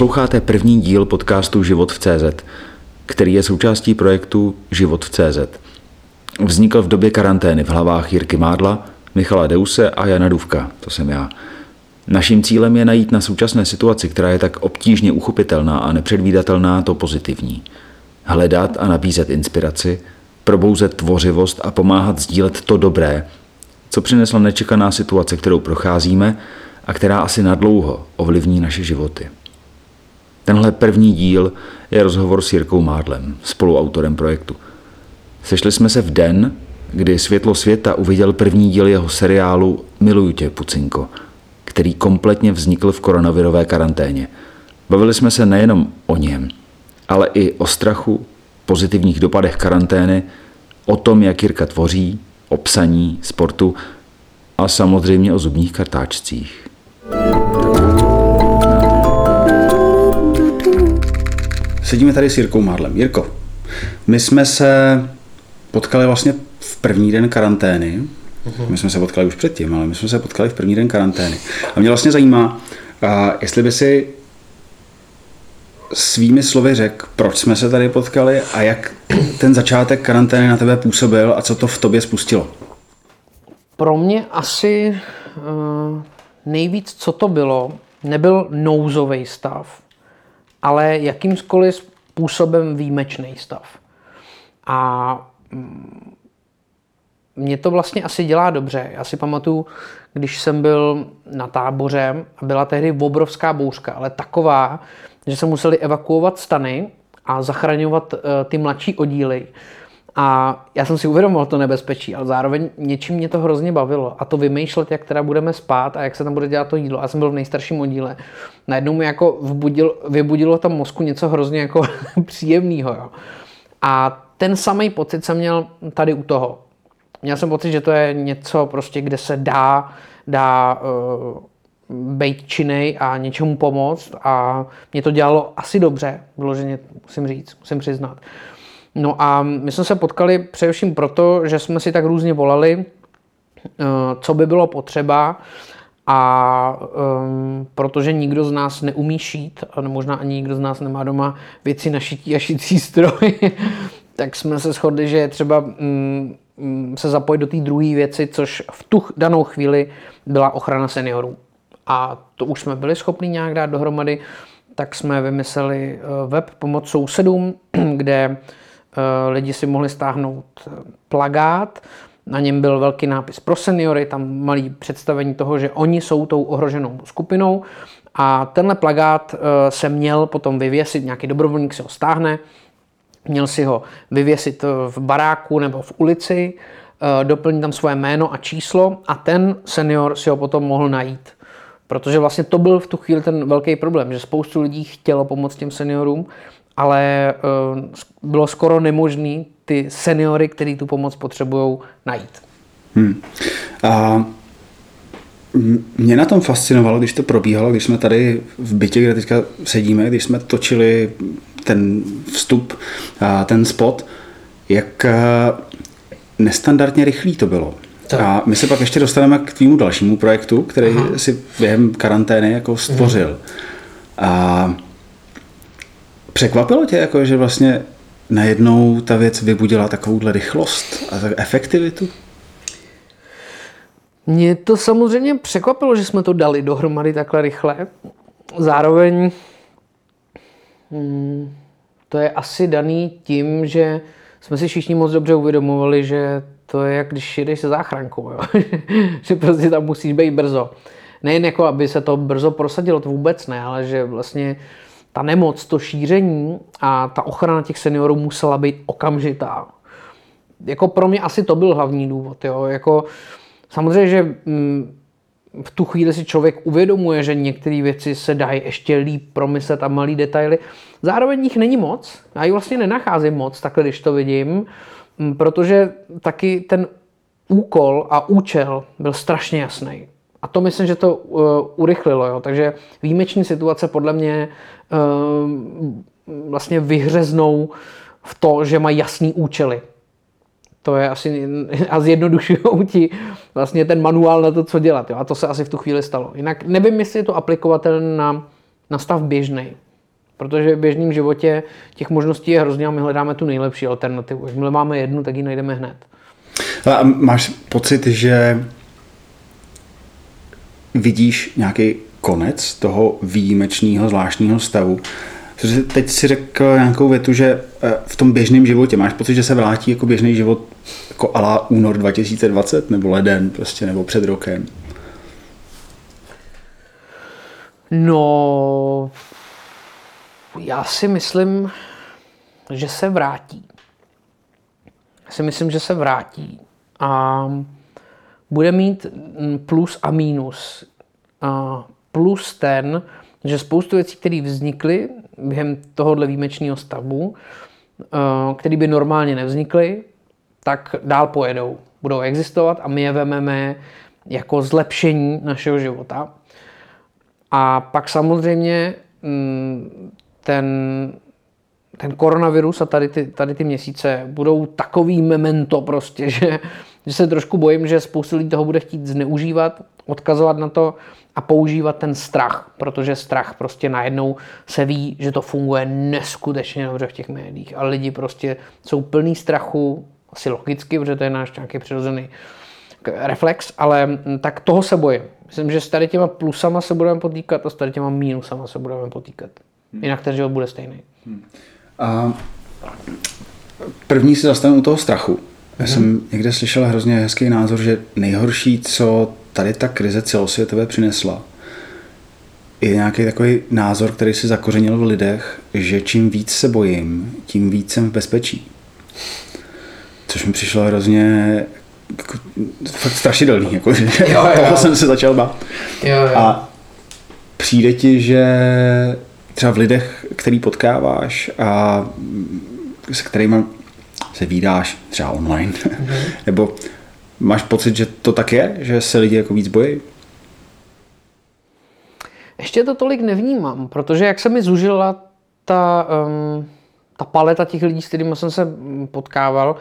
Posloucháte první díl podcastu Život v CZ, který je součástí projektu Život v CZ. Vznikl v době karantény v hlavách Jirky Mádla, Michala Deuse a Jana Duvka, to jsem já. Naším cílem je najít na současné situaci, která je tak obtížně uchopitelná a nepředvídatelná, to pozitivní. Hledat a nabízet inspiraci, probouzet tvořivost a pomáhat sdílet to dobré, co přinesla nečekaná situace, kterou procházíme a která asi nadlouho ovlivní naše životy. Tenhle první díl je rozhovor s Jirkou Mádlem, spoluautorem projektu. Sešli jsme se v den, kdy Světlo světa uviděl první díl jeho seriálu Miluju tě, Pucinko, který kompletně vznikl v koronavirové karanténě. Bavili jsme se nejenom o něm, ale i o strachu, pozitivních dopadech karantény, o tom, jak Jirka tvoří, o psaní, sportu a samozřejmě o zubních kartáčcích. Sedíme tady s Jirkou Mádlem. Jirko, my jsme se potkali vlastně v první den karantény. My jsme se potkali už předtím, ale my jsme se potkali v první den karantény. A mě vlastně zajímá, jestli by si svými slovy řekl, proč jsme se tady potkali a jak ten začátek karantény na tebe působil a co to v tobě spustilo? Pro mě asi uh, nejvíc, co to bylo, nebyl nouzový stav, ale jakýmkoliv způsobem výjimečný stav. A mm, mě to vlastně asi dělá dobře. Já si pamatuju, když jsem byl na táboře a byla tehdy obrovská bouřka, ale taková, že se museli evakuovat stany a zachraňovat eh, ty mladší oddíly. A já jsem si uvědomil to nebezpečí, ale zároveň něčím mě to hrozně bavilo. A to vymýšlet, jak teda budeme spát a jak se tam bude dělat to jídlo. Já jsem byl v nejstarším oddíle. Najednou mi jako vbudil, vybudilo tam mozku něco hrozně jako příjemného. A ten samý pocit jsem měl tady u toho. Měl jsem pocit, že to je něco prostě, kde se dá, dá uh, být činej a něčemu pomoct a mě to dělalo asi dobře, vyloženě musím říct, musím přiznat. No a my jsme se potkali především proto, že jsme si tak různě volali, eh, co by bylo potřeba a um, protože nikdo z nás neumí šít, a možná ani nikdo z nás nemá doma věci na šití a šicí stroj, tak jsme se shodli, že je třeba um, se zapojit do té druhé věci, což v tu danou chvíli byla ochrana seniorů. A to už jsme byli schopni nějak dát dohromady, tak jsme vymysleli eh, web pomoc sousedům, kde lidi si mohli stáhnout eh, plagát, na něm byl velký nápis pro seniory, tam malý představení toho, že oni jsou tou ohroženou skupinou a tenhle plagát eh, se měl potom vyvěsit, nějaký dobrovolník si ho stáhne, měl si ho vyvěsit v baráku nebo v ulici, doplní tam svoje jméno a číslo a ten senior si ho potom mohl najít. Protože vlastně to byl v tu chvíli ten velký problém, že spoustu lidí chtělo pomoct těm seniorům, ale uh, bylo skoro nemožné ty seniory, kteří tu pomoc potřebují, najít. Hmm. A mě na tom fascinovalo, když to probíhalo, když jsme tady v bytě, kde teďka sedíme, když jsme točili ten vstup, a ten spot, jak nestandardně rychlý to bylo. Tak. A my se pak ještě dostaneme k tvýmu dalšímu projektu, který Aha. si během karantény jako stvořil. Hmm. A Překvapilo tě, jako, že vlastně najednou ta věc vybudila takovouhle rychlost a tak efektivitu? Mě to samozřejmě překvapilo, že jsme to dali dohromady takhle rychle. Zároveň hmm, to je asi daný tím, že jsme si všichni moc dobře uvědomovali, že to je jak když jedeš se záchrankou, jo? že prostě tam musíš být brzo. Nejen jako, aby se to brzo prosadilo, to vůbec ne, ale že vlastně ta nemoc, to šíření a ta ochrana těch seniorů musela být okamžitá. Jako pro mě asi to byl hlavní důvod. Jo? Jako, samozřejmě, že mm, v tu chvíli si člověk uvědomuje, že některé věci se dají ještě líp promyslet a malý detaily. Zároveň jich není moc. Já ji vlastně nenacházím moc, takhle když to vidím, mm, protože taky ten úkol a účel byl strašně jasný. A to myslím, že to uh, urychlilo. Jo. Takže výjimeční situace podle mě uh, vlastně vyhřeznou v to, že mají jasný účely. To je asi, a zjednodušují ti vlastně ten manuál na to, co dělat. Jo. A to se asi v tu chvíli stalo. Jinak nevím, jestli je to aplikovatelné na na stav běžný. Protože v běžném životě těch možností je hrozně a my hledáme tu nejlepší alternativu. Jakmile máme jednu, tak ji najdeme hned. A máš pocit, že vidíš nějaký konec toho výjimečného zvláštního stavu? Teď si řekl nějakou větu, že eh, v tom běžném životě máš pocit, že se vrátí jako běžný život jako ala únor 2020 nebo leden prostě nebo před rokem? No, já si myslím, že se vrátí. Já si myslím, že se vrátí a bude mít plus a mínus. A plus ten, že spoustu věcí, které vznikly během tohohle výjimečného stavu, které by normálně nevznikly, tak dál pojedou. Budou existovat a my je vememe jako zlepšení našeho života. A pak samozřejmě mm, ten, ten koronavirus a tady ty, tady ty měsíce budou takový memento prostě, že, že se trošku bojím, že spoustu lidí toho bude chtít zneužívat, odkazovat na to a používat ten strach, protože strach prostě najednou se ví, že to funguje neskutečně dobře v těch médiích a lidi prostě jsou plný strachu, asi logicky, protože to je náš nějaký přirozený reflex, ale tak toho se bojím. Myslím, že s tady těma plusama se budeme potýkat a s tady těma mínusama se budeme potýkat. Hmm. Jinak ten život bude stejný. Hmm. A první si zastanu u toho strachu. Já hmm. jsem někde slyšel hrozně hezký názor, že nejhorší, co tady ta krize celosvětové přinesla, je nějaký takový názor, který si zakořenil v lidech, že čím víc se bojím, tím víc jsem v bezpečí. Což mi přišlo hrozně jako, fakt strašidelný, jako, že jo, jo. jsem se začal bát. Jo, jo. A přijde ti, že třeba v lidech, který potkáváš a se kterými se výdáš třeba online, mm-hmm. nebo máš pocit, že to tak je, že se lidi jako víc bojí? Ještě to tolik nevnímám, protože jak se mi zužila ta, um, ta paleta těch lidí, s kterými jsem se potkával,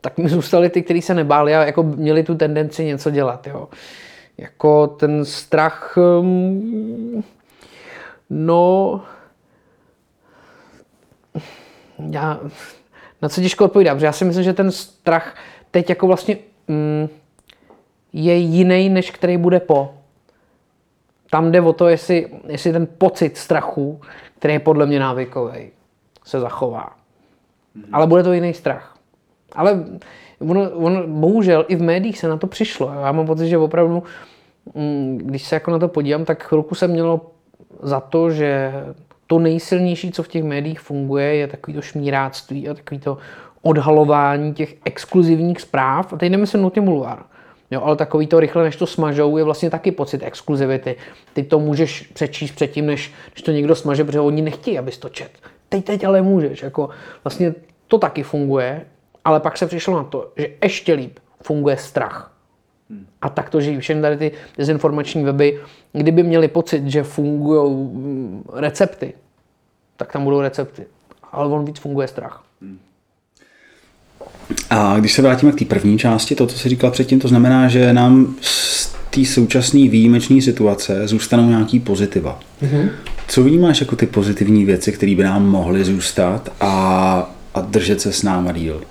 tak mi zůstali ty, kteří se nebáli a jako měli tu tendenci něco dělat. Jo. Jako ten strach, um, no, já na co těžko odpovídám, protože já si myslím, že ten strach teď jako vlastně mm, je jiný, než který bude po. Tam jde o to, jestli, jestli ten pocit strachu, který je podle mě návykový, se zachová. Mm-hmm. Ale bude to jiný strach. Ale ono, ono, bohužel i v médiích se na to přišlo. Já mám pocit, že opravdu, mm, když se jako na to podívám, tak chvilku se mělo za to, že to nejsilnější, co v těch médiích funguje, je takový to šmíráctví a takový to odhalování těch exkluzivních zpráv. A teď nemyslím nutně bulvár. Jo, ale takový to rychle, než to smažou, je vlastně taky pocit exkluzivity. Ty to můžeš přečíst předtím, než, než to někdo smaže, protože oni nechtějí, abys to čet. Teď, teď ale můžeš. Jako, vlastně to taky funguje, ale pak se přišlo na to, že ještě líp funguje strach. A tak to žijí všechny tady ty dezinformační weby. Kdyby měli pocit, že fungují mm, recepty, tak tam budou recepty. Ale on víc funguje strach. A když se vrátíme k té první části, to, co jsi říkal předtím, to znamená, že nám z té současné výjimečné situace zůstanou nějaký pozitiva. Mm-hmm. Co vnímáš jako ty pozitivní věci, které by nám mohly zůstat a, a držet se s náma díl?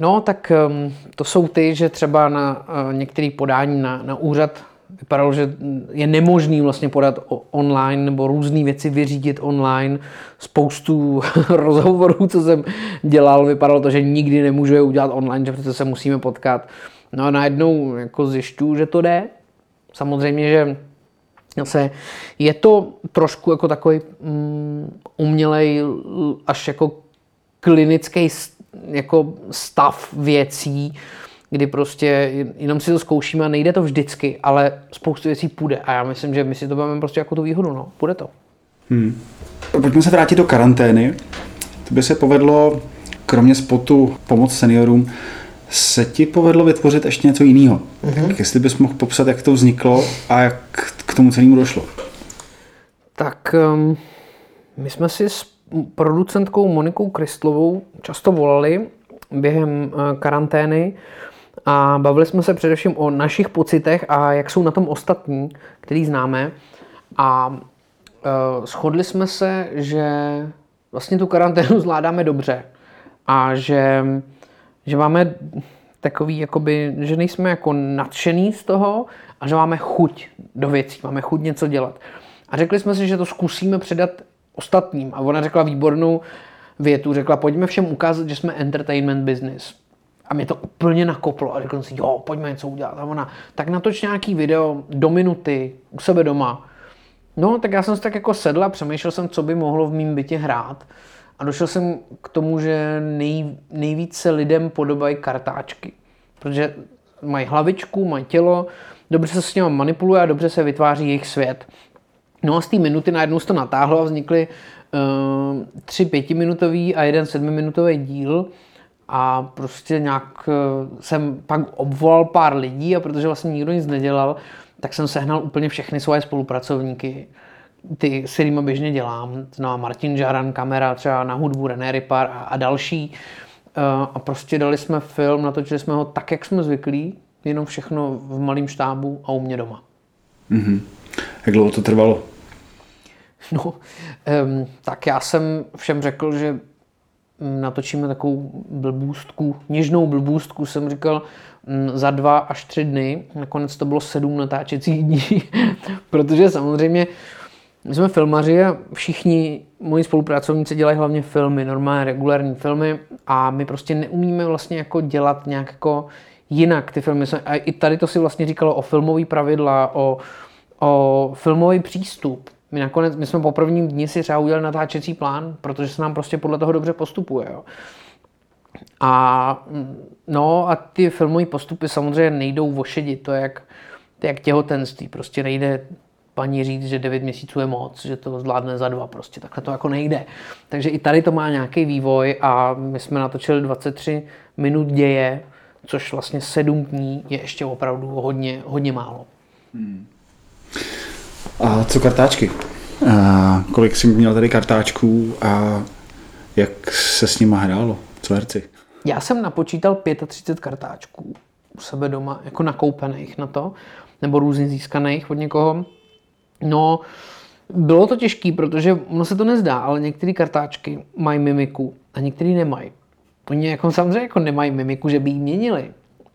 No, tak um, to jsou ty, že třeba na uh, některý podání na, na úřad vypadalo, že je nemožný vlastně podat online nebo různé věci vyřídit online. Spoustu rozhovorů, co jsem dělal, vypadalo to, že nikdy nemůžu je udělat online, že přece se musíme potkat. No a najednou jako zjišťuju, že to jde. Samozřejmě, že zase je to trošku jako takový um, umělej až jako klinický jako stav věcí, kdy prostě jenom si to zkoušíme a nejde to vždycky, ale spoustu věcí půjde. A já myslím, že my si to máme prostě jako tu výhodu, no. Půjde to. Hmm. Pojďme se vrátit do karantény. To by se povedlo, kromě spotu pomoc seniorům, se ti povedlo vytvořit ještě něco jiného. Mm-hmm. Tak jestli bys mohl popsat, jak to vzniklo a jak k tomu celému došlo. Tak um, my jsme si s producentkou Monikou Kristlovou často volali během eh, karantény a bavili jsme se především o našich pocitech a jak jsou na tom ostatní, který známe. A Uh, shodli jsme se, že vlastně tu karanténu zvládáme dobře a že, že máme takový, jakoby, že nejsme jako nadšený z toho a že máme chuť do věcí, máme chuť něco dělat. A řekli jsme si, že to zkusíme předat ostatním. A ona řekla výbornou větu, řekla, pojďme všem ukázat, že jsme entertainment business. A mě to úplně nakoplo a řekl jsem si, jo, pojďme něco udělat. A ona, tak natoč nějaký video do minuty u sebe doma. No, tak já jsem si tak jako sedla, přemýšlel jsem, co by mohlo v mém bytě hrát. A došel jsem k tomu, že nej, nejvíce lidem podobají kartáčky. Protože mají hlavičku, mají tělo, dobře se s nimi manipuluje a dobře se vytváří jejich svět. No a z té minuty najednou se to natáhlo a vznikly uh, tři pětiminutový a jeden sedmiminutový díl a prostě nějak uh, jsem pak obvolal pár lidí a protože vlastně nikdo nic nedělal, tak jsem sehnal úplně všechny svoje spolupracovníky, ty, s kterými běžně dělám, no Martin Žaran, kamera třeba na hudbu, René Ripar a, a další. Uh, a prostě dali jsme film, natočili jsme ho tak, jak jsme zvyklí, jenom všechno v malém štábu a u mě doma. Mm-hmm. Jak dlouho to trvalo? No, um, tak já jsem všem řekl, že natočíme takovou blbůstku, něžnou blbůstku, jsem říkal, m, za dva až tři dny. Nakonec to bylo sedm natáčecích dní, protože samozřejmě my jsme filmaři a všichni moji spolupracovníci dělají hlavně filmy, normálně regulární filmy a my prostě neumíme vlastně jako dělat nějak jako jinak ty filmy. A i tady to si vlastně říkalo o filmový pravidla, o, o filmový přístup. My nakonec, my jsme po prvním dni si třeba udělali natáčecí plán, protože se nám prostě podle toho dobře postupuje. Jo. A, no, a ty filmové postupy samozřejmě nejdou vošedit, to je jak, to je jak těhotenství, prostě nejde paní říct, že 9 měsíců je moc, že to zvládne za dva, prostě takhle to jako nejde. Takže i tady to má nějaký vývoj a my jsme natočili 23 minut děje, což vlastně 7 dní je ještě opravdu hodně, hodně málo. Hmm. A co kartáčky? A kolik jsi měl tady kartáčků a jak se s nima hrálo? Co herci? Já jsem napočítal 35 kartáčků u sebe doma, jako nakoupených na to, nebo různě získaných od někoho. No, bylo to těžké, protože ono se to nezdá, ale některé kartáčky mají mimiku a některé nemají. Oni jako samozřejmě jako nemají mimiku, že by ji měnili,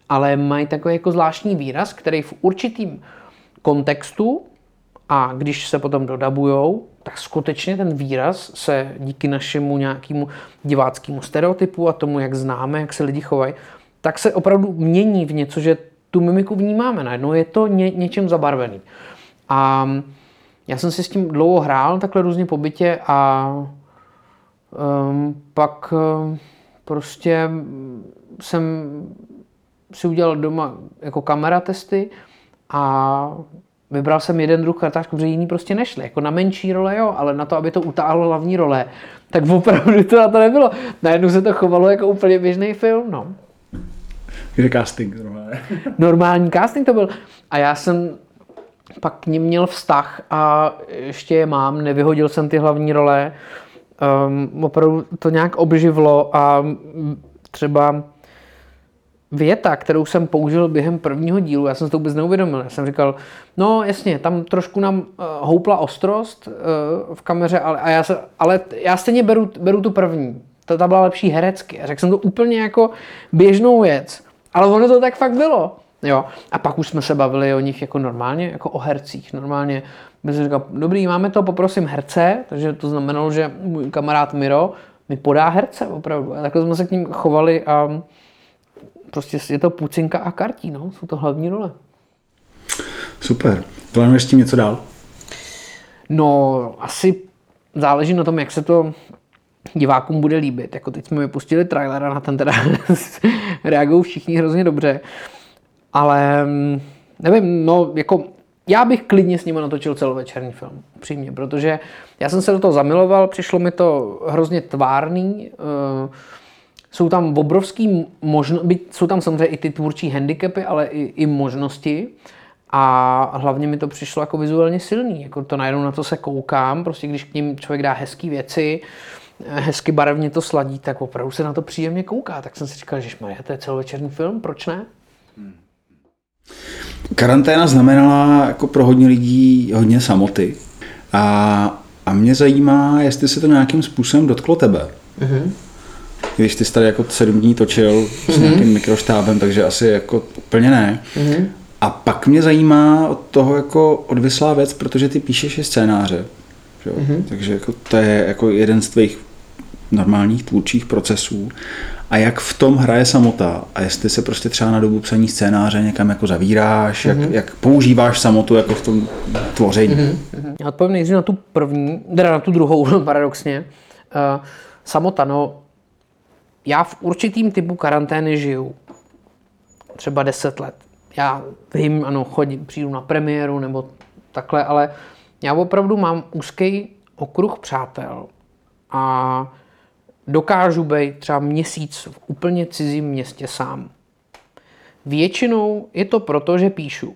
ale mají takový jako zvláštní výraz, který v určitým kontextu a když se potom dodabujou, tak skutečně ten výraz se díky našemu nějakému diváckému stereotypu a tomu, jak známe, jak se lidi chovají, tak se opravdu mění v něco, že tu mimiku vnímáme. Najednou je to ně, něčem zabarvený. A já jsem si s tím dlouho hrál, takhle různě po bytě a um, pak um, prostě jsem si udělal doma jako kamera testy a vybral jsem jeden druh kartáčků, protože jiný prostě nešli. Jako na menší role, jo, ale na to, aby to utáhlo hlavní role, tak opravdu to na to nebylo. Najednou se to chovalo jako úplně běžný film, no. Kde casting normálně? Normální casting to byl. A já jsem pak k ním měl vztah a ještě je mám, nevyhodil jsem ty hlavní role. Um, opravdu to nějak obživlo a třeba věta, kterou jsem použil během prvního dílu, já jsem si to vůbec neuvědomil. Já jsem říkal, no jasně, tam trošku nám uh, houpla ostrost uh, v kameře, ale, a já se, ale já stejně beru, beru tu první. Ta, ta byla lepší herecky. Řekl jsem to úplně jako běžnou věc. Ale ono to tak fakt bylo. Jo. A pak už jsme se bavili o nich jako normálně, jako o hercích. Normálně by jsem říkal, dobrý, máme to, poprosím herce, takže to znamenalo, že můj kamarád Miro mi podá herce opravdu. A takhle jsme se k ním chovali a prostě je to Pucinka a Kartí, no, jsou to hlavní role. Super. Plánuješ s tím něco dál? No, asi záleží na tom, jak se to divákům bude líbit. Jako teď jsme vypustili trailer a na ten teda reagují všichni hrozně dobře. Ale mm, nevím, no jako já bych klidně s nimi natočil celovečerní film, přímě, protože já jsem se do toho zamiloval, přišlo mi to hrozně tvárný, uh, jsou tam obrovský možnosti, jsou tam samozřejmě i ty tvůrčí handicapy, ale i, i možnosti. A hlavně mi to přišlo jako vizuálně silný. Jako to najednou na to se koukám, prostě když k ním člověk dá hezké věci, hezky barevně to sladí, tak opravdu se na to příjemně kouká. Tak jsem si říkal, že to je celovečerní film, proč ne? Karanténa znamenala jako pro hodně lidí hodně samoty. A, a mě zajímá, jestli se to nějakým způsobem dotklo tebe. Mm-hmm. Když ty jsi tady jako sedm dní točil mm-hmm. s nějakým mikroštábem, takže asi jako úplně ne. Mm-hmm. A pak mě zajímá od toho jako odvislá věc, protože ty píšeš i scénáře. Že? Mm-hmm. Takže jako to je jako jeden z tvých normálních tvůrčích procesů. A jak v tom hraje samota? A jestli se prostě třeba na dobu psaní scénáře někam jako zavíráš, mm-hmm. jak, mhm. jak používáš samotu jako v tom tvoření? Mm-hmm. Já odpovím nejdřív na tu první, teda na tu druhou paradoxně. Uh, samota, no já v určitým typu karantény žiju. Třeba 10 let. Já vím, ano, chodím, přijdu na premiéru nebo takhle, ale já opravdu mám úzký okruh přátel a dokážu být třeba měsíc v úplně cizím městě sám. Většinou je to proto, že píšu,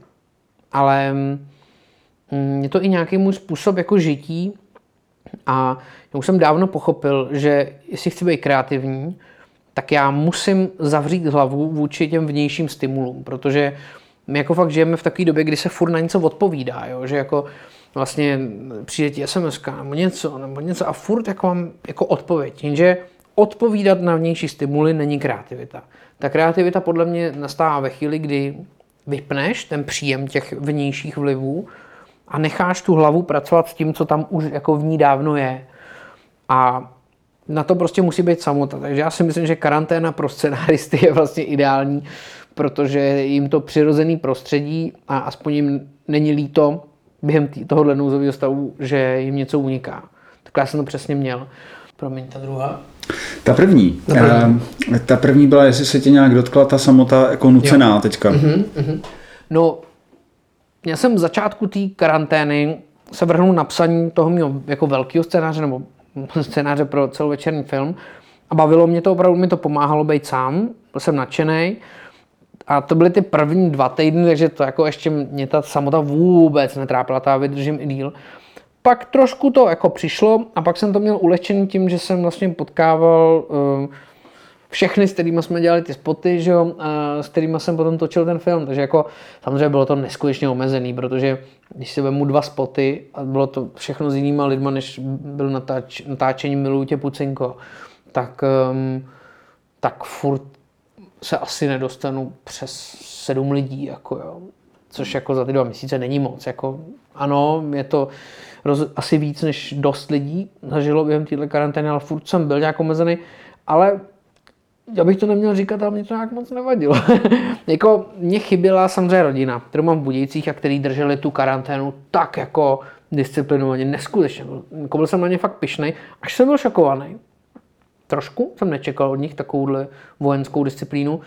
ale mm, je to i nějaký můj způsob jako žití a já už jsem dávno pochopil, že jestli chci být kreativní, tak já musím zavřít hlavu vůči těm vnějším stimulům, protože my jako fakt žijeme v takové době, kdy se furt na něco odpovídá, jo? že jako vlastně přijde ti SMS nebo něco, nebo něco a furt jako mám jako odpověď. Jenže odpovídat na vnější stimuly není kreativita. Ta kreativita podle mě nastává ve chvíli, kdy vypneš ten příjem těch vnějších vlivů a necháš tu hlavu pracovat s tím, co tam už jako v ní dávno je. A na to prostě musí být samota. Takže já si myslím, že karanténa pro scenáristy je vlastně ideální, protože jim to přirozený prostředí a aspoň jim není líto během tohohle nouzového stavu, že jim něco uniká. Tak já jsem to přesně měl. Promiň, ta druhá. Ta první. Ta první. Uh, ta první byla, jestli se tě nějak dotkla ta samota jako nucená jo. teďka. Uh-huh, uh-huh. No, já jsem v začátku té karantény se vrhnul na psaní toho mého jako velkého scénáře, nebo scénáře pro celovečerní film. A bavilo mě to, opravdu mi to pomáhalo být sám, byl jsem nadšený. A to byly ty první dva týdny, takže to jako ještě mě ta samota vůbec netrápila, ta vydržím i díl. Pak trošku to jako přišlo a pak jsem to měl ulehčený tím, že jsem vlastně potkával uh, všechny, s kterými jsme dělali ty spoty, že jo, a s kterými jsem potom točil ten film. Takže jako samozřejmě bylo to neskutečně omezený, protože když si vemu dva spoty a bylo to všechno s jinýma lidma, než byl natáč, natáčení Miluju tě Pucinko, tak, um, tak furt se asi nedostanu přes sedm lidí, jako jo. Což jako za ty dva měsíce není moc. Jako, ano, je to roz, asi víc než dost lidí zažilo během téhle karantény, ale furt jsem byl nějak omezený. Ale já bych to neměl říkat, ale mě to nějak moc nevadilo. jako mě chyběla samozřejmě rodina, kterou mám v Budějcích a který drželi tu karanténu tak jako disciplinovaně, neskutečně. Jako byl jsem na ně fakt pišnej, až jsem byl šokovaný. Trošku jsem nečekal od nich takovouhle vojenskou disciplínu.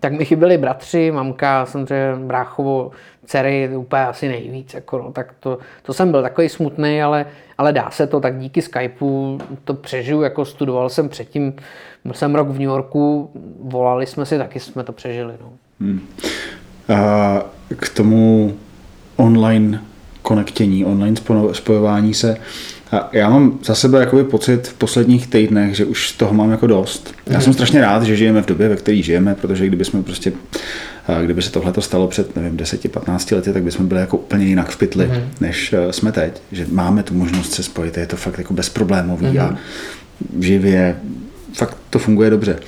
Tak mi chyběli bratři, mamka, samozřejmě bráchovo, dcery, úplně asi nejvíc. Jako no, tak to, to jsem byl takový smutný, ale, ale dá se to, tak díky Skypeu to přežiju, jako studoval jsem předtím, byl jsem rok v New Yorku, volali jsme si, taky jsme to přežili. No. Hmm. A k tomu online konektění, online spojování se, a já mám za sebe jakoby pocit v posledních týdnech, že už toho mám jako dost. Já jsem strašně rád, že žijeme v době, ve které žijeme, protože kdyby jsme prostě, kdyby se tohle stalo před, nevím, 10-15 lety, tak bychom byli jako úplně jinak v pytli, mm-hmm. než eh, jsme teď. Že máme tu možnost se spojit, je to fakt jako bezproblémový mm-hmm. a živě, fakt to funguje dobře.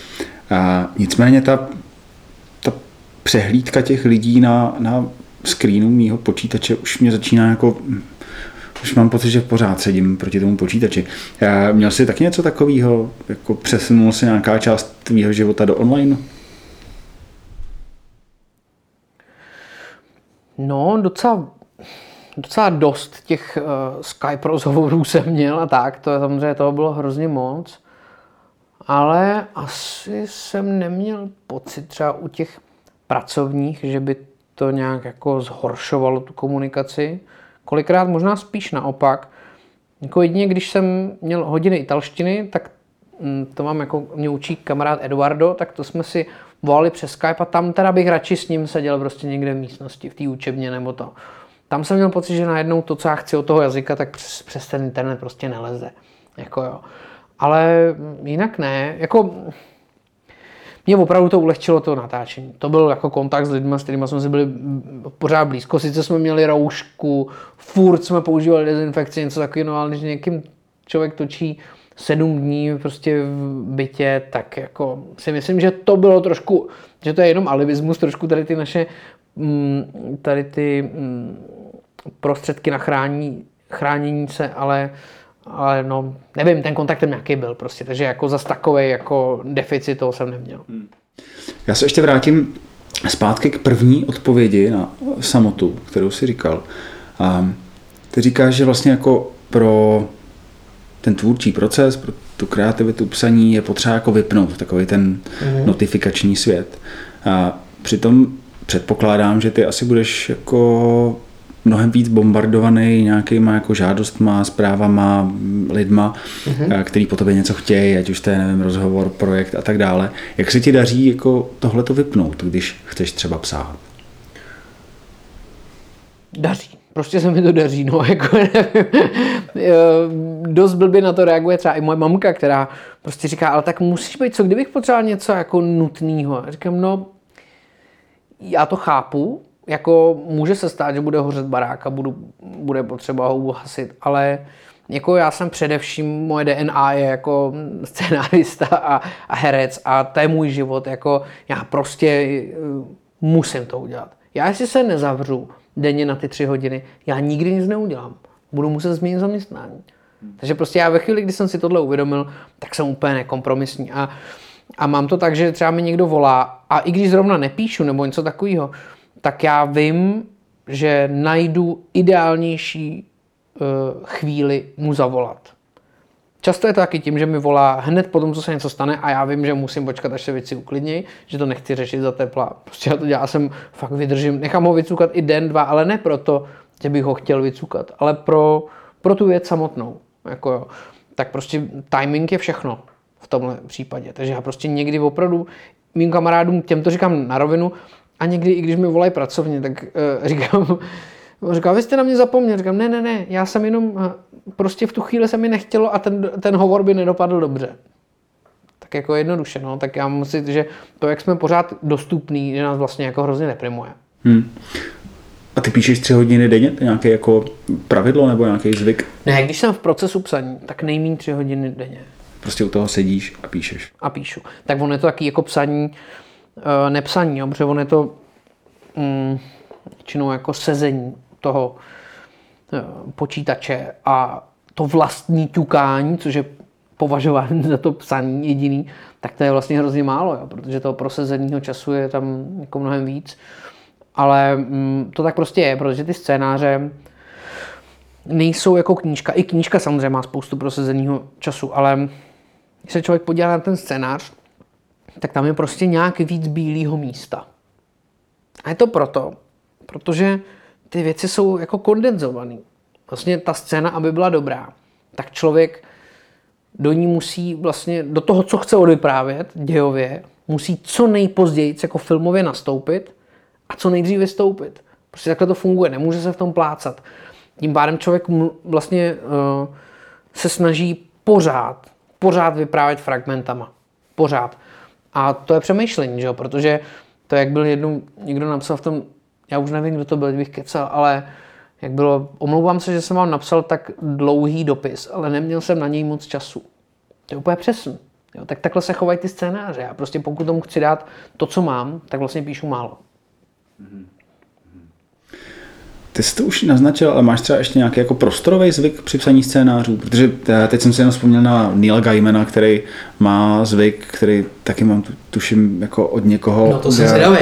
A nicméně ta, ta přehlídka těch lidí na, na screenu mýho počítače už mě začíná jako už mám pocit, že pořád sedím proti tomu počítači. Já měl jsi taky něco takového, jako přesunul si nějaká část tvýho života do online? No, docela, docela dost těch uh, Skype rozhovorů jsem měl a tak, to je samozřejmě toho bylo hrozně moc. Ale asi jsem neměl pocit třeba u těch pracovních, že by to nějak jako zhoršovalo tu komunikaci. Kolikrát možná spíš naopak. Jako jedině, když jsem měl hodiny italštiny, tak mm, to mám jako, mě učí kamarád Eduardo, tak to jsme si volali přes Skype a tam teda bych radši s ním seděl prostě někde v místnosti, v té učebně nebo to. Tam jsem měl pocit, že najednou to, co já chci od toho jazyka, tak přes, přes ten internet prostě neleze. Jako jo. Ale jinak ne. Jako, mě opravdu to ulehčilo to natáčení. To byl jako kontakt s lidmi, s kterými jsme si byli pořád blízko. Sice jsme měli roušku, furt jsme používali dezinfekci, něco takového, no, ale když někým člověk točí sedm dní prostě v bytě, tak jako si myslím, že to bylo trošku, že to je jenom alibismus, trošku tady ty naše mm, tady ty mm, prostředky na chrání, chránění se, ale ale no, nevím, ten kontakt tam nějaký byl prostě, takže jako zas takový jako deficit toho jsem neměl. Já se ještě vrátím zpátky k první odpovědi na samotu, kterou si říkal. A ty říkáš, že vlastně jako pro ten tvůrčí proces, pro tu kreativitu psaní je potřeba jako vypnout takový ten mm. notifikační svět. A přitom předpokládám, že ty asi budeš jako mnohem víc bombardovaný nějakýma jako žádostma, zprávama, lidma, mm-hmm. který po tobě něco chtějí, ať už to je, nevím, rozhovor, projekt a tak dále. Jak se ti daří jako tohle to vypnout, když chceš třeba psát? Daří. Prostě se mi to daří, no, jako nevím. Dost blbě na to reaguje třeba i moje mamka, která prostě říká, ale tak musíš být, co kdybych potřeboval něco jako nutného. Říkám, no, já to chápu, jako může se stát, že bude hořet barák a budu, bude potřeba ho uhasit, ale jako já jsem především, moje DNA je jako scenárista a, a herec a to je můj život, jako já prostě eh, musím to udělat. Já si se nezavřu denně na ty tři hodiny, já nikdy nic neudělám. Budu muset změnit zaměstnání. Takže prostě já ve chvíli, kdy jsem si tohle uvědomil, tak jsem úplně nekompromisní. A, a mám to tak, že třeba mi někdo volá a i když zrovna nepíšu nebo něco takového, tak já vím, že najdu ideálnější uh, chvíli mu zavolat. Často je to taky tím, že mi volá hned po tom, co se něco stane a já vím, že musím počkat, až se věci uklidnějí, že to nechci řešit za tepla. Prostě já to dělám, jsem fakt vydržím, nechám ho vycukat i den, dva, ale ne proto, že bych ho chtěl vycukat, ale pro, pro tu věc samotnou. Jako. Tak prostě timing je všechno v tomhle případě. Takže já prostě někdy opravdu mým kamarádům, těm to říkám na rovinu, a někdy, i když mi volají pracovně, tak uh, říkám, říkám, vy jste na mě zapomněl. Říkám, ne, ne, ne, já jsem jenom, uh, prostě v tu chvíli se mi nechtělo a ten, ten hovor by nedopadl dobře. Tak jako jednoduše, no, tak já musím že to, jak jsme pořád dostupný, že nás vlastně jako hrozně neprimuje. Hmm. A ty píšeš tři hodiny denně? To nějaké jako pravidlo nebo nějaký zvyk? Ne, když jsem v procesu psaní, tak nejméně tři hodiny denně. Prostě u toho sedíš a píšeš. A píšu. Tak on je to taky jako psaní, Eh, nepsaní, jo, protože on je to mm, většinou jako sezení toho eh, počítače a to vlastní ťukání, což je považován za to psaní jediný, tak to je vlastně hrozně málo, jo, protože toho prosezeného času je tam jako mnohem víc. Ale mm, to tak prostě je, protože ty scénáře nejsou jako knížka. I knížka samozřejmě má spoustu prosezeného času, ale když se člověk podívá na ten scénář, tak tam je prostě nějak víc bílého místa. A je to proto, protože ty věci jsou jako kondenzované. Vlastně ta scéna, aby byla dobrá, tak člověk do ní musí vlastně, do toho, co chce odvyprávět dějově, musí co nejpozději jako filmově nastoupit a co nejdřív vystoupit. Prostě takhle to funguje, nemůže se v tom plácat. Tím pádem člověk vlastně uh, se snaží pořád, pořád vyprávět fragmentama. Pořád. A to je přemýšlení, že jo? protože to, jak byl jednou, někdo napsal v tom, já už nevím, kdo to byl, bych kecal, ale jak bylo, omlouvám se, že jsem vám napsal tak dlouhý dopis, ale neměl jsem na něj moc času. To je úplně přesně. Jo, tak takhle se chovají ty scénáře. Já prostě pokud tomu chci dát to, co mám, tak vlastně píšu málo. Mm-hmm. Ty jsi to už naznačil, ale máš třeba ještě nějaký jako prostorový zvyk při psaní scénářů? Protože teď jsem si jenom vzpomněl na Neil Gaimana, který má zvyk, který taky mám tuším jako od někoho. No to jsem zvědavý.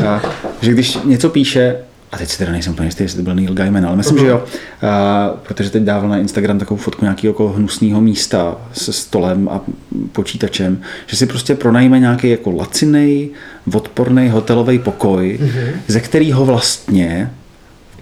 že když něco píše, a teď si teda nejsem úplně jistý, jestli to byl Neil Gaiman, ale myslím, uh-huh. že jo, a, protože teď dával na Instagram takovou fotku nějakého jako hnusného místa se stolem a počítačem, že si prostě pronajme nějaký jako lacinej, odporný hotelový pokoj, uh-huh. ze kterého vlastně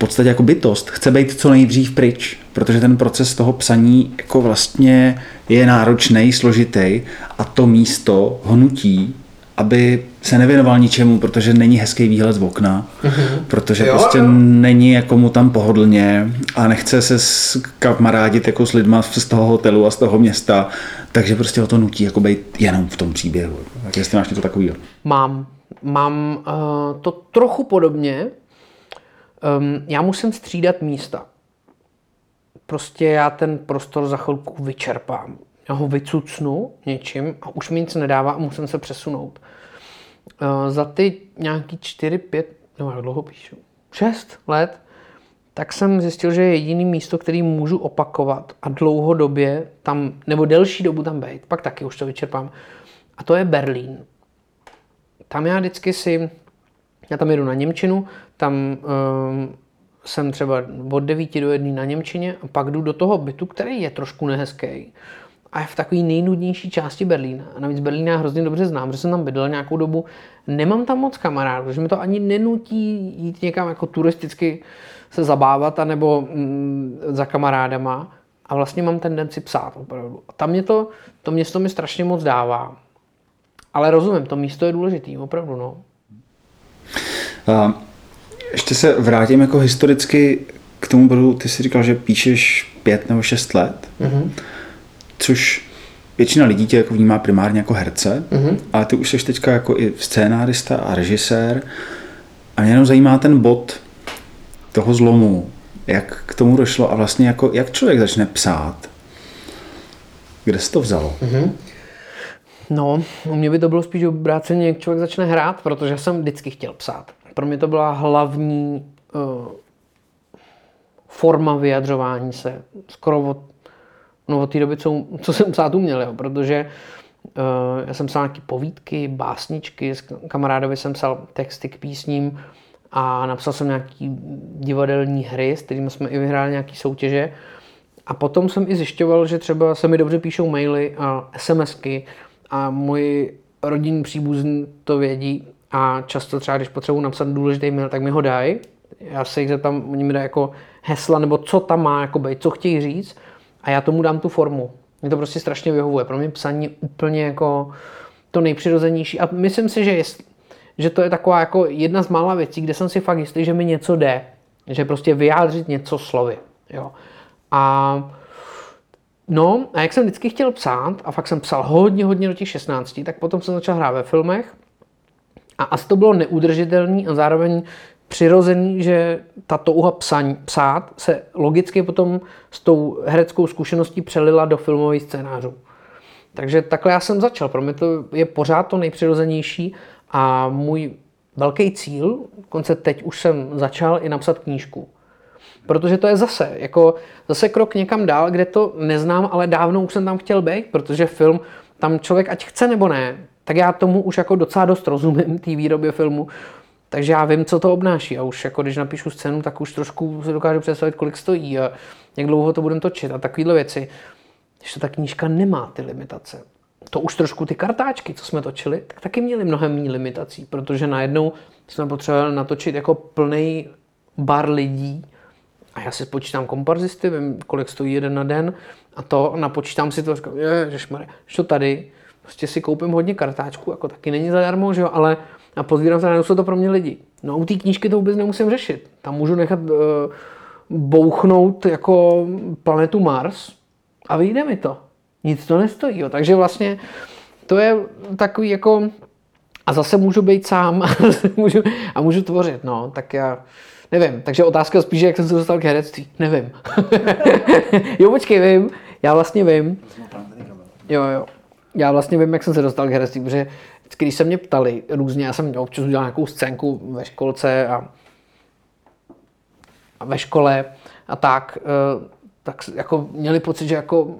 podstatě jako bytost chce být co nejdřív pryč, protože ten proces toho psaní jako vlastně je náročný, složitý a to místo hnutí aby se nevěnoval ničemu, protože není hezký výhled z okna, mm-hmm. protože Jo, jo, prostě jo. není jako mu tam pohodlně a nechce se s kamarádit jako s lidma z toho hotelu a z toho města, takže prostě ho to nutí jako být jenom v tom příběhu. Tak jestli máš něco takového. Mám, mám uh, to trochu podobně. Um, já musím střídat místa. Prostě já ten prostor za chvilku vyčerpám. Já ho vycucnu něčím a už mi nic nedává a musím se přesunout. Uh, za ty nějaký 4, 5, nebo jak dlouho píšu, 6 let, tak jsem zjistil, že je jediný místo, který můžu opakovat a dlouhodobě tam, nebo delší dobu tam být, pak taky už to vyčerpám. A to je Berlín tam já vždycky si, já tam jedu na Němčinu, tam um, jsem třeba od 9 do 1 na Němčině a pak jdu do toho bytu, který je trošku nehezký. A je v takové nejnudnější části Berlína. A navíc Berlín já hrozně dobře znám, že jsem tam bydlel nějakou dobu. Nemám tam moc kamarádů, že mi to ani nenutí jít někam jako turisticky se zabávat, anebo mm, za kamarádama. A vlastně mám tendenci psát opravdu. A tam mě to, to město mi strašně moc dává. Ale rozumím, to místo je důležitý, opravdu, no. A ještě se vrátím jako historicky k tomu bodu, ty jsi říkal, že píšeš pět nebo šest let, mm-hmm. což většina lidí tě jako vnímá primárně jako herce, mm-hmm. ale ty už jsi teďka jako i scénárista a režisér a mě jenom zajímá ten bod toho zlomu, jak k tomu došlo a vlastně jako, jak člověk začne psát. Kde se to vzalo? Mm-hmm. No, u mě by to bylo spíš obráceně, jak člověk začne hrát, protože jsem vždycky chtěl psát. Pro mě to byla hlavní uh, forma vyjadřování se. Skoro od, no od té doby, co, co jsem psát uměl, jo, protože uh, já jsem psal nějaké povídky, básničky, s kamarádovi jsem psal texty k písním a napsal jsem nějaký divadelní hry, s kterými jsme i vyhráli nějaké soutěže. A potom jsem i zjišťoval, že třeba se mi dobře píšou maily a SMSky a moji rodinní příbuzní to vědí a často třeba, když potřebuji napsat důležitý mail, tak mi ho dají. Já se jich zeptám, oni mi dají jako hesla, nebo co tam má jako být, co chtějí říct a já tomu dám tu formu. Mě to prostě strašně vyhovuje. Pro mě psaní je úplně jako to nejpřirozenější a myslím si, že, je, že to je taková jako jedna z mála věcí, kde jsem si fakt jistý, že mi něco jde. Že prostě vyjádřit něco slovy. Jo. A No, a jak jsem vždycky chtěl psát, a fakt jsem psal hodně, hodně do těch 16, tak potom jsem začal hrát ve filmech. A asi to bylo neudržitelný a zároveň přirozený, že ta touha psaň, psát se logicky potom s tou hereckou zkušeností přelila do filmových scénářů. Takže takhle já jsem začal. Pro mě to je pořád to nejpřirozenější a můj velký cíl, konce teď už jsem začal i napsat knížku. Protože to je zase, jako zase krok někam dál, kde to neznám, ale dávno už jsem tam chtěl být, protože film, tam člověk ať chce nebo ne, tak já tomu už jako docela dost rozumím, té výrobě filmu, takže já vím, co to obnáší a už jako když napíšu scénu, tak už trošku si dokážu představit, kolik stojí a jak dlouho to budeme točit a takovéhle věci. Když to ta knížka nemá ty limitace. To už trošku ty kartáčky, co jsme točili, tak taky měly mnohem méně limitací, protože najednou jsme potřebovali natočit jako plný bar lidí, a já si počítám komparzisty, vím, kolik stojí jeden na den a to napočítám si to a říkám, ježišmarja, to tady, prostě si koupím hodně kartáčků, jako taky není zadarmo, že jo, ale a pozbírám se, jsou to pro mě lidi. No u té knížky to vůbec nemusím řešit. Tam můžu nechat uh, bouchnout jako planetu Mars a vyjde mi to. Nic to nestojí, jo. takže vlastně to je takový jako a zase můžu být sám a můžu, a můžu tvořit, no, tak já Nevím, takže otázka spíš, jak jsem se dostal k herectví. Nevím. jo, počkej, vím. Já vlastně vím. Jo, jo. Já vlastně vím, jak jsem se dostal k herectví, protože když se mě ptali různě, já jsem občas udělal nějakou scénku ve školce a, a ve škole a tak, tak jako měli pocit, že jako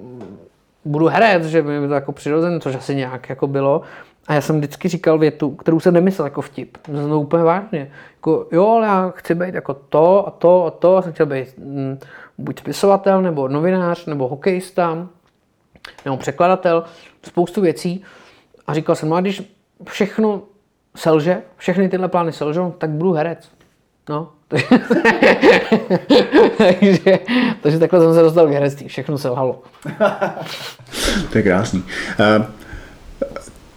budu herec, že mi to jako přirozené, což asi nějak jako bylo. A já jsem vždycky říkal větu, kterou jsem nemyslel jako vtip. Jsem to úplně vážně. Jako, jo, ale já chci být jako to a to a to. Já jsem chtěl být mm, buď spisovatel, nebo novinář, nebo hokejista, nebo překladatel, spoustu věcí. A říkal jsem, no a když všechno selže, všechny tyhle plány selžou, tak budu herec. No, takže, takže takhle jsem se dostal k herectví. Všechno selhalo. to je krásný. Uh,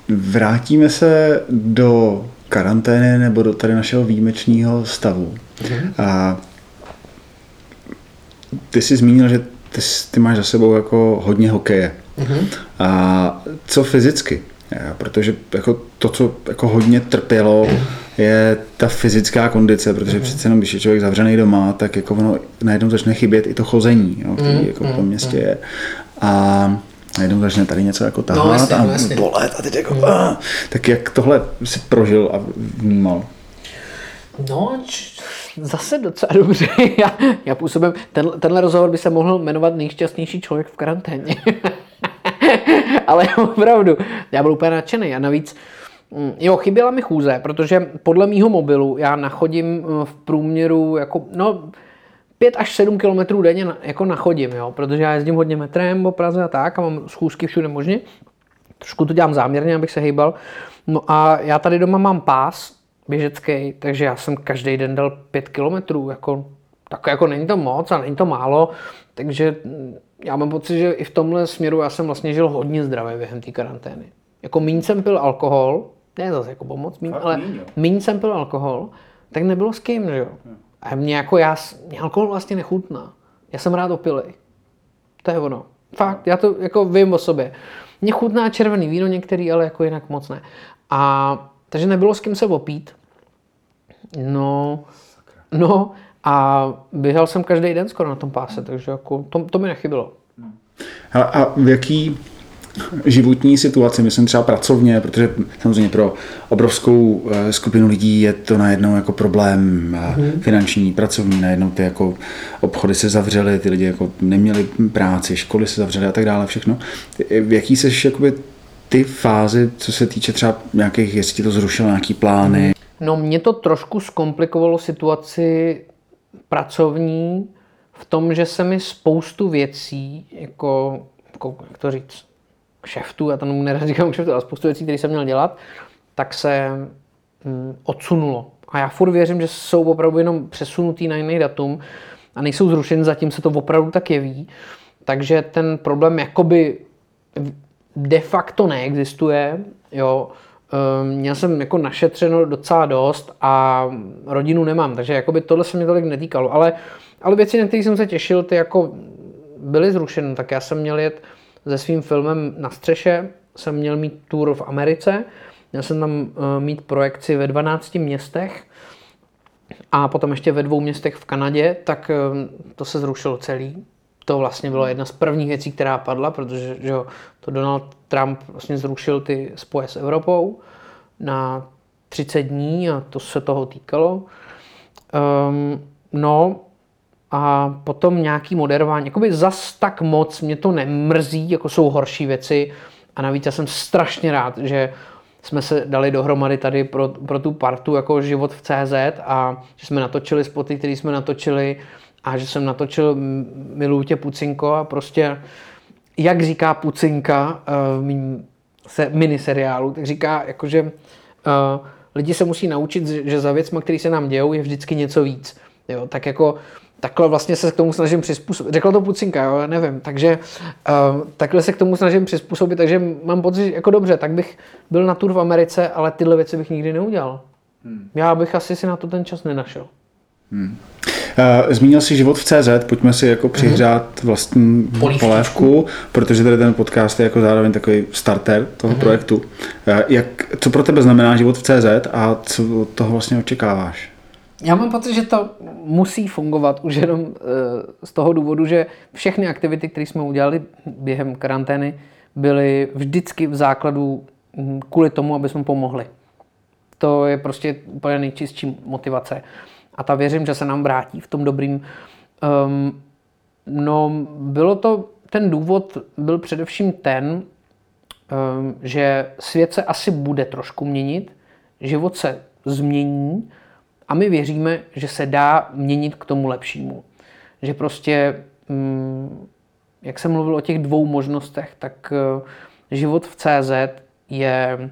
vrátíme se do karantény nebo do tady našeho výjimečného stavu. Mm-hmm. A ty jsi zmínil, že ty, ty máš za sebou jako hodně hokeje. Mm-hmm. A co fyzicky? Protože jako to, co jako hodně trpělo, je ta fyzická kondice, protože mm-hmm. přece jenom, když je člověk zavřený doma, tak jako ono najednou začne chybět i to chození, jo, který mm-hmm. jako v tom městě je. A najednou začne tady něco jako tahat no, jasně, a no, jasně. bolet a teď jako, mm. ah, tak jak tohle si prožil a vnímal? No, zase docela dobře. Já, já působím, ten, tenhle rozhovor by se mohl jmenovat nejšťastnější člověk v karanténě. Ale opravdu, já byl úplně nadšený a navíc, mm, jo, chyběla mi chůze, protože podle mýho mobilu já nachodím eh, v průměru jako, no, 5 až 7 km denně na, jako nachodím, jo, protože já jezdím hodně metrem po Praze a tak a mám schůzky všude možně. Trošku to dělám záměrně, abych se hýbal. No a já tady doma mám pás, běžecký, takže já jsem každý den dal 5 kilometrů, jako, tak jako není to moc a není to málo, takže já mám pocit, že i v tomhle směru já jsem vlastně žil hodně zdravě během té karantény. Jako míň jsem pil alkohol, ne zase jako pomoc, míň, ale míň jsem pil alkohol, tak nebylo s kým, že jo. A mě jako já, mě alkohol vlastně nechutná. Já jsem rád opilej. To je ono. Fakt, já to jako vím o sobě. Mě chutná červený víno některý, ale jako jinak moc ne. A takže nebylo s kým se opít. No, no a běhal jsem každý den skoro na tom páse, takže jako to, to mi nechybilo. A, a v jaký životní situaci, myslím třeba pracovně, protože samozřejmě pro obrovskou eh, skupinu lidí je to najednou jako problém mm. finanční, pracovní, najednou ty jako obchody se zavřely, ty lidi jako neměli práci, školy se zavřely a tak dále, všechno. V jaký seš jakoby ty fázi, co se týče třeba nějakých, jestli ti to zrušilo nějaký plány? No mě to trošku zkomplikovalo situaci pracovní v tom, že se mi spoustu věcí, jako, jako jak to říct, kšeftu, já to nerad říkám kšeftu, ale spoustu věcí, které jsem měl dělat, tak se mm, odsunulo. A já furt věřím, že jsou opravdu jenom přesunutý na jiný datum a nejsou zrušeny, zatím se to opravdu tak jeví. Takže ten problém jakoby de facto neexistuje. Jo. Ehm, měl jsem jako našetřeno docela dost a rodinu nemám, takže jakoby tohle se mě tolik netýkalo. Ale, ale věci, na které jsem se těšil, ty jako byly zrušeny. Tak já jsem měl jet se svým filmem na střeše, jsem měl mít tour v Americe, měl jsem tam eh, mít projekci ve 12 městech a potom ještě ve dvou městech v Kanadě, tak ehm, to se zrušilo celý to vlastně bylo jedna z prvních věcí, která padla, protože že to Donald Trump vlastně zrušil ty spoje s Evropou na 30 dní a to se toho týkalo. Um, no a potom nějaký moderování. Jakoby zas tak moc mě to nemrzí, jako jsou horší věci. A navíc já jsem strašně rád, že jsme se dali dohromady tady pro, pro tu partu jako život v CZ a že jsme natočili spoty, které jsme natočili a že jsem natočil Miluju tě Pucinko a prostě, jak říká Pucinka eh, v mým se, miniseriálu, tak říká, jakože uh, lidi se musí naučit, že za věcmi, které se nám dějou, je vždycky něco víc. Jo, tak jako takhle vlastně se k tomu snažím přizpůsobit. Řekla to Pucinka, jo, já nevím. Takže uh, takhle se k tomu snažím přizpůsobit, takže mám pocit, jako dobře, tak bych byl na tur v Americe, ale tyhle věci bych nikdy neudělal. Hmm. Já bych asi si na to ten čas nenašel. Hmm. Uh, zmínil jsi život v CZ, pojďme si jako přihřát vlastní polévku, protože tady ten podcast je jako zároveň takový starter toho mm-hmm. projektu. Uh, jak, co pro tebe znamená život v CZ a co od toho vlastně očekáváš? Já mám pocit, že to musí fungovat už jenom uh, z toho důvodu, že všechny aktivity, které jsme udělali během karantény, byly vždycky v základu hm, kvůli tomu, aby jsme pomohli. To je prostě úplně nejčistší motivace a ta věřím, že se nám vrátí v tom dobrým. Um, no, bylo to, ten důvod byl především ten, um, že svět se asi bude trošku měnit, život se změní a my věříme, že se dá měnit k tomu lepšímu. Že prostě, um, jak jsem mluvil o těch dvou možnostech, tak uh, život v CZ je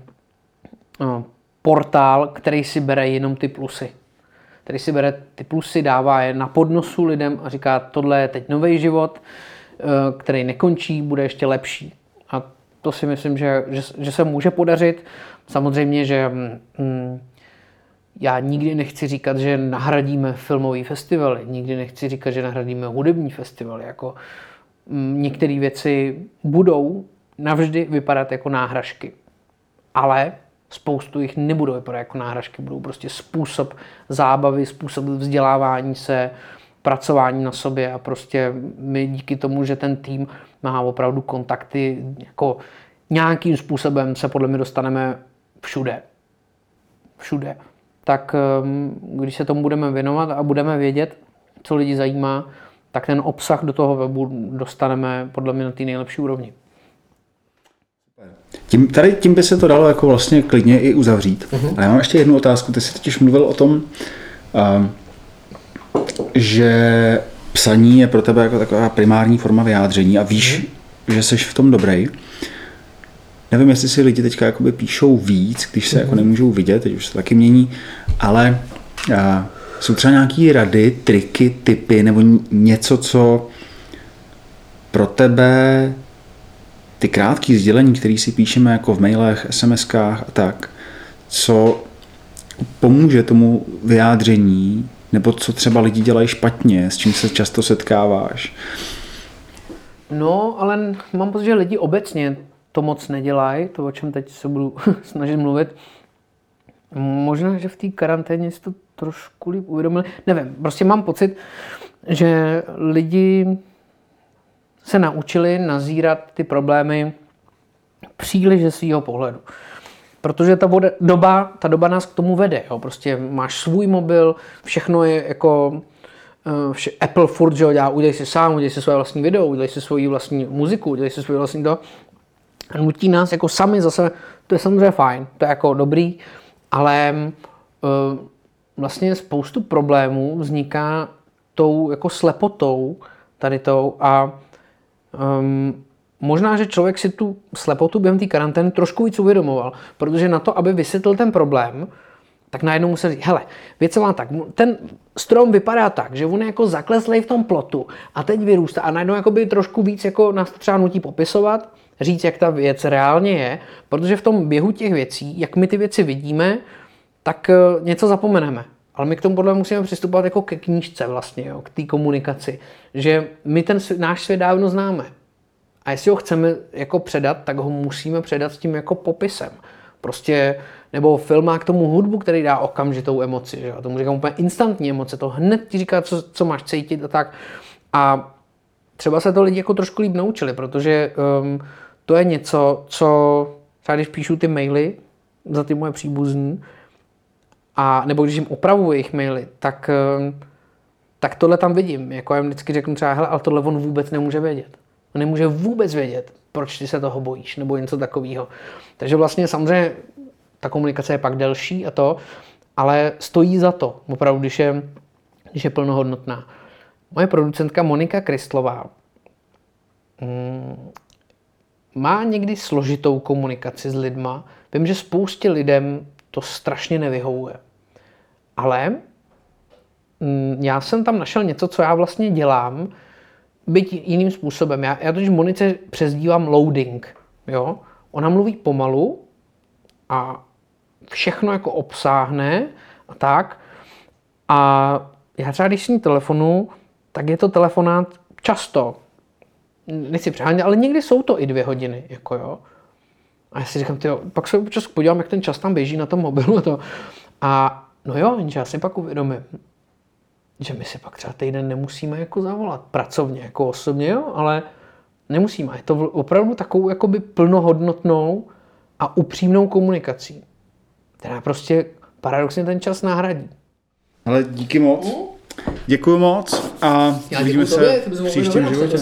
uh, portál, který si bere jenom ty plusy který si bere ty plusy, dává je na podnosu lidem a říká, tohle je teď nový život, eh, který nekončí, bude ještě lepší. A to si myslím, že, že, že se může podařit. Samozřejmě, že mm, já nikdy nechci říkat, že nahradíme filmový festivaly, nikdy nechci říkat, že nahradíme hudební festivaly. Jako, mm, některé věci budou navždy vypadat jako náhražky. Ale spoustu jich nebudou vypadat jako náhražky, budou prostě způsob zábavy, způsob vzdělávání se, pracování na sobě a prostě my díky tomu, že ten tým má opravdu kontakty, jako nějakým způsobem se podle mě dostaneme všude. Všude. Tak ehm, když se tomu budeme věnovat a budeme vědět, co lidi zajímá, tak ten obsah do toho webu dostaneme podle mě na té nejlepší úrovni. Tím, tady tím by se to dalo jako vlastně klidně i uzavřít. Uh-huh. Ale já mám ještě jednu otázku. Ty jsi totiž mluvil o tom, uh, že psaní je pro tebe jako taková primární forma vyjádření a víš, uh-huh. že jsi v tom dobrý. Nevím, jestli si lidi teďka jakoby píšou víc, když se jako nemůžou vidět, teď už se taky mění, ale uh, jsou třeba nějaké rady, triky, typy nebo něco, co pro tebe ty krátké sdělení, které si píšeme jako v mailech, SMSkách a tak, co pomůže tomu vyjádření, nebo co třeba lidi dělají špatně, s čím se často setkáváš? No, ale mám pocit, že lidi obecně to moc nedělají, to, o čem teď se budu snažit mluvit. Možná, že v té karanténě si to trošku líp uvědomili. Nevím, prostě mám pocit, že lidi se naučili nazírat ty problémy příliš ze svého pohledu. Protože ta doba, ta doba nás k tomu vede. Jo. Prostě máš svůj mobil, všechno je jako eh, vše, Apple furt, že jo, dělá, udělej si sám, udělej si svoje vlastní video, udělej si svoji vlastní muziku, udělej si svoji vlastní to. A nutí nás jako sami zase, to je samozřejmě fajn, to je jako dobrý, ale uh, vlastně spoustu problémů vzniká tou jako slepotou tady tou a Um, možná, že člověk si tu slepotu během té karantény trošku víc uvědomoval, protože na to, aby vysvětlil ten problém, tak najednou musel říct, hele, věc má tak, ten strom vypadá tak, že on je jako zakleslej v tom plotu a teď vyrůstá. A najednou jakoby trošku víc jako nás třeba nutí popisovat, říct, jak ta věc reálně je, protože v tom běhu těch věcí, jak my ty věci vidíme, tak eh, něco zapomeneme. Ale my k tomu podle mě musíme přistupovat jako ke knížce vlastně, jo, k té komunikaci. Že my ten náš svět dávno známe. A jestli ho chceme jako předat, tak ho musíme předat s tím jako popisem. Prostě, nebo film má k tomu hudbu, který dá okamžitou emoci. Že? Tomu říkám úplně instantní emoce. To hned ti říká, co, co máš cítit a tak. A třeba se to lidi jako trošku líp naučili, protože um, to je něco, co třeba když píšu ty maily za ty moje příbuzní, a nebo když jim opravuju jejich maily, tak, eh, tak tohle tam vidím. Jako já jim vždycky řeknu třeba, hele, ale tohle on vůbec nemůže vědět. On nemůže vůbec vědět, proč ty se toho bojíš, nebo něco takového. Takže vlastně samozřejmě ta komunikace je pak delší a to, ale stojí za to, opravdu, když je, když je plnohodnotná. Moje producentka Monika Kristlová mm, má někdy složitou komunikaci s lidma. Vím, že spoustě lidem to strašně nevyhovuje. Ale mm, já jsem tam našel něco, co já vlastně dělám, byť jiným způsobem. Já, já totiž Monice přezdívám loading. Jo? Ona mluví pomalu a všechno jako obsáhne a tak. A já třeba, když s ní telefonu, tak je to telefonát často. Nechci přehánět, ale někdy jsou to i dvě hodiny. Jako jo. A já si říkám, tyjo, pak se občas podívám, jak ten čas tam běží na tom mobilu. A, to. a no jo, jenže já si pak uvědomím, že my si pak třeba týden nemusíme jako zavolat pracovně, jako osobně, jo, ale nemusíme. Je to opravdu takovou jakoby plnohodnotnou a upřímnou komunikací, která prostě paradoxně ten čas nahradí. Ale díky moc. Děkuji moc a Já uvidíme se v příštím životě.